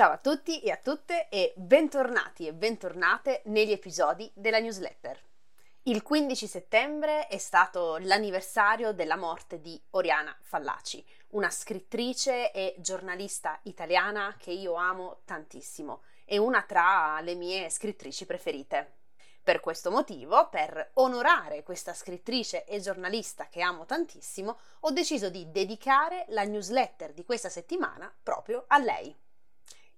Ciao a tutti e a tutte e bentornati e bentornate negli episodi della newsletter. Il 15 settembre è stato l'anniversario della morte di Oriana Fallaci, una scrittrice e giornalista italiana che io amo tantissimo e una tra le mie scrittrici preferite. Per questo motivo, per onorare questa scrittrice e giornalista che amo tantissimo, ho deciso di dedicare la newsletter di questa settimana proprio a lei.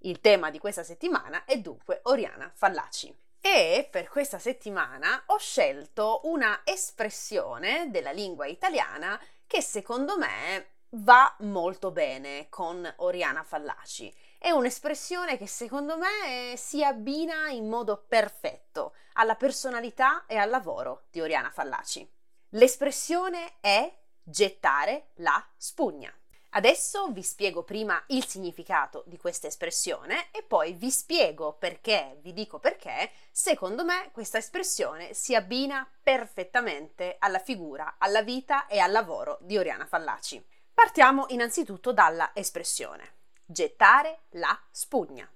Il tema di questa settimana è dunque Oriana Fallaci. E per questa settimana ho scelto una espressione della lingua italiana che secondo me va molto bene con Oriana Fallaci. È un'espressione che secondo me si abbina in modo perfetto alla personalità e al lavoro di Oriana Fallaci. L'espressione è gettare la spugna. Adesso vi spiego prima il significato di questa espressione e poi vi spiego perché, vi dico perché, secondo me questa espressione si abbina perfettamente alla figura, alla vita e al lavoro di Oriana Fallaci. Partiamo innanzitutto dalla espressione gettare la spugna.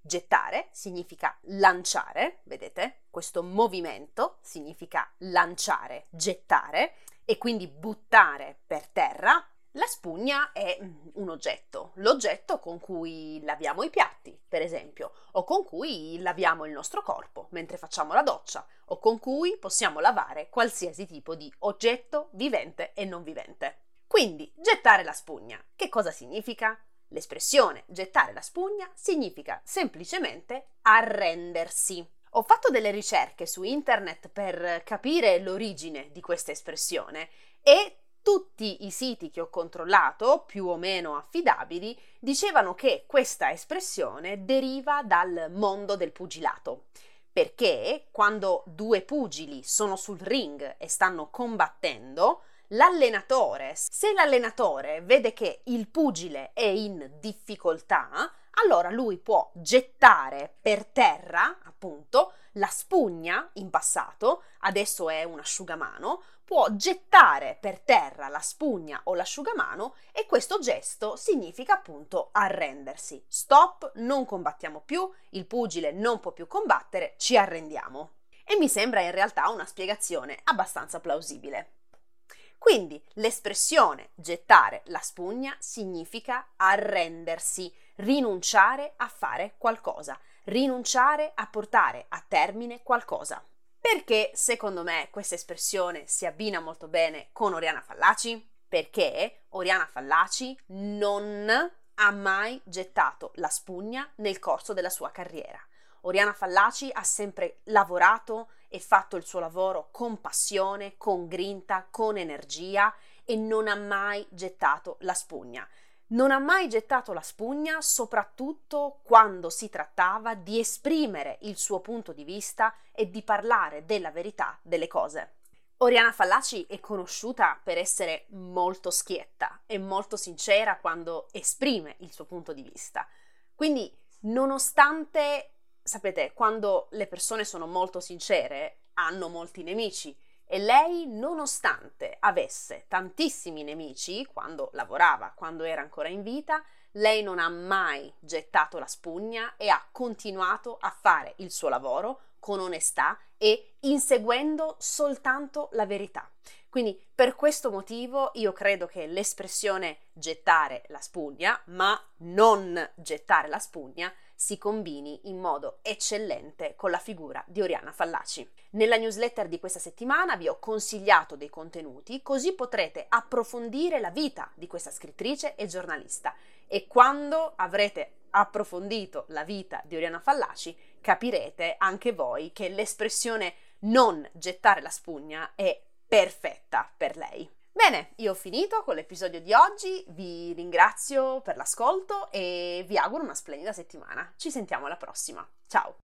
Gettare significa lanciare, vedete? Questo movimento significa lanciare, gettare e quindi buttare per terra la spugna è mm, un oggetto, l'oggetto con cui laviamo i piatti, per esempio, o con cui laviamo il nostro corpo mentre facciamo la doccia, o con cui possiamo lavare qualsiasi tipo di oggetto vivente e non vivente. Quindi, gettare la spugna, che cosa significa? L'espressione gettare la spugna significa semplicemente arrendersi. Ho fatto delle ricerche su internet per capire l'origine di questa espressione e tutti i siti che ho controllato, più o meno affidabili, dicevano che questa espressione deriva dal mondo del pugilato. Perché quando due pugili sono sul ring e stanno combattendo, l'allenatore, se l'allenatore vede che il pugile è in difficoltà, allora lui può gettare per terra, appunto, la spugna in passato, adesso è un asciugamano, può gettare per terra la spugna o l'asciugamano e questo gesto significa appunto arrendersi. Stop, non combattiamo più, il pugile non può più combattere, ci arrendiamo. E mi sembra in realtà una spiegazione abbastanza plausibile. Quindi l'espressione gettare la spugna significa arrendersi, rinunciare a fare qualcosa, rinunciare a portare a termine qualcosa. Perché secondo me questa espressione si abbina molto bene con Oriana Fallaci? Perché Oriana Fallaci non ha mai gettato la spugna nel corso della sua carriera. Oriana Fallaci ha sempre lavorato e fatto il suo lavoro con passione, con grinta, con energia e non ha mai gettato la spugna non ha mai gettato la spugna, soprattutto quando si trattava di esprimere il suo punto di vista e di parlare della verità delle cose. Oriana Fallaci è conosciuta per essere molto schietta e molto sincera quando esprime il suo punto di vista. Quindi, nonostante, sapete, quando le persone sono molto sincere, hanno molti nemici e lei, nonostante avesse tantissimi nemici quando lavorava, quando era ancora in vita, lei non ha mai gettato la spugna e ha continuato a fare il suo lavoro con onestà e inseguendo soltanto la verità. Quindi per questo motivo io credo che l'espressione gettare la spugna, ma non gettare la spugna, si combini in modo eccellente con la figura di Oriana Fallaci. Nella newsletter di questa settimana vi ho consigliato dei contenuti così potrete approfondire la vita di questa scrittrice e giornalista e quando avrete approfondito la vita di Oriana Fallaci capirete anche voi che l'espressione non gettare la spugna è perfetta per lei. Bene, io ho finito con l'episodio di oggi, vi ringrazio per l'ascolto e vi auguro una splendida settimana. Ci sentiamo alla prossima. Ciao!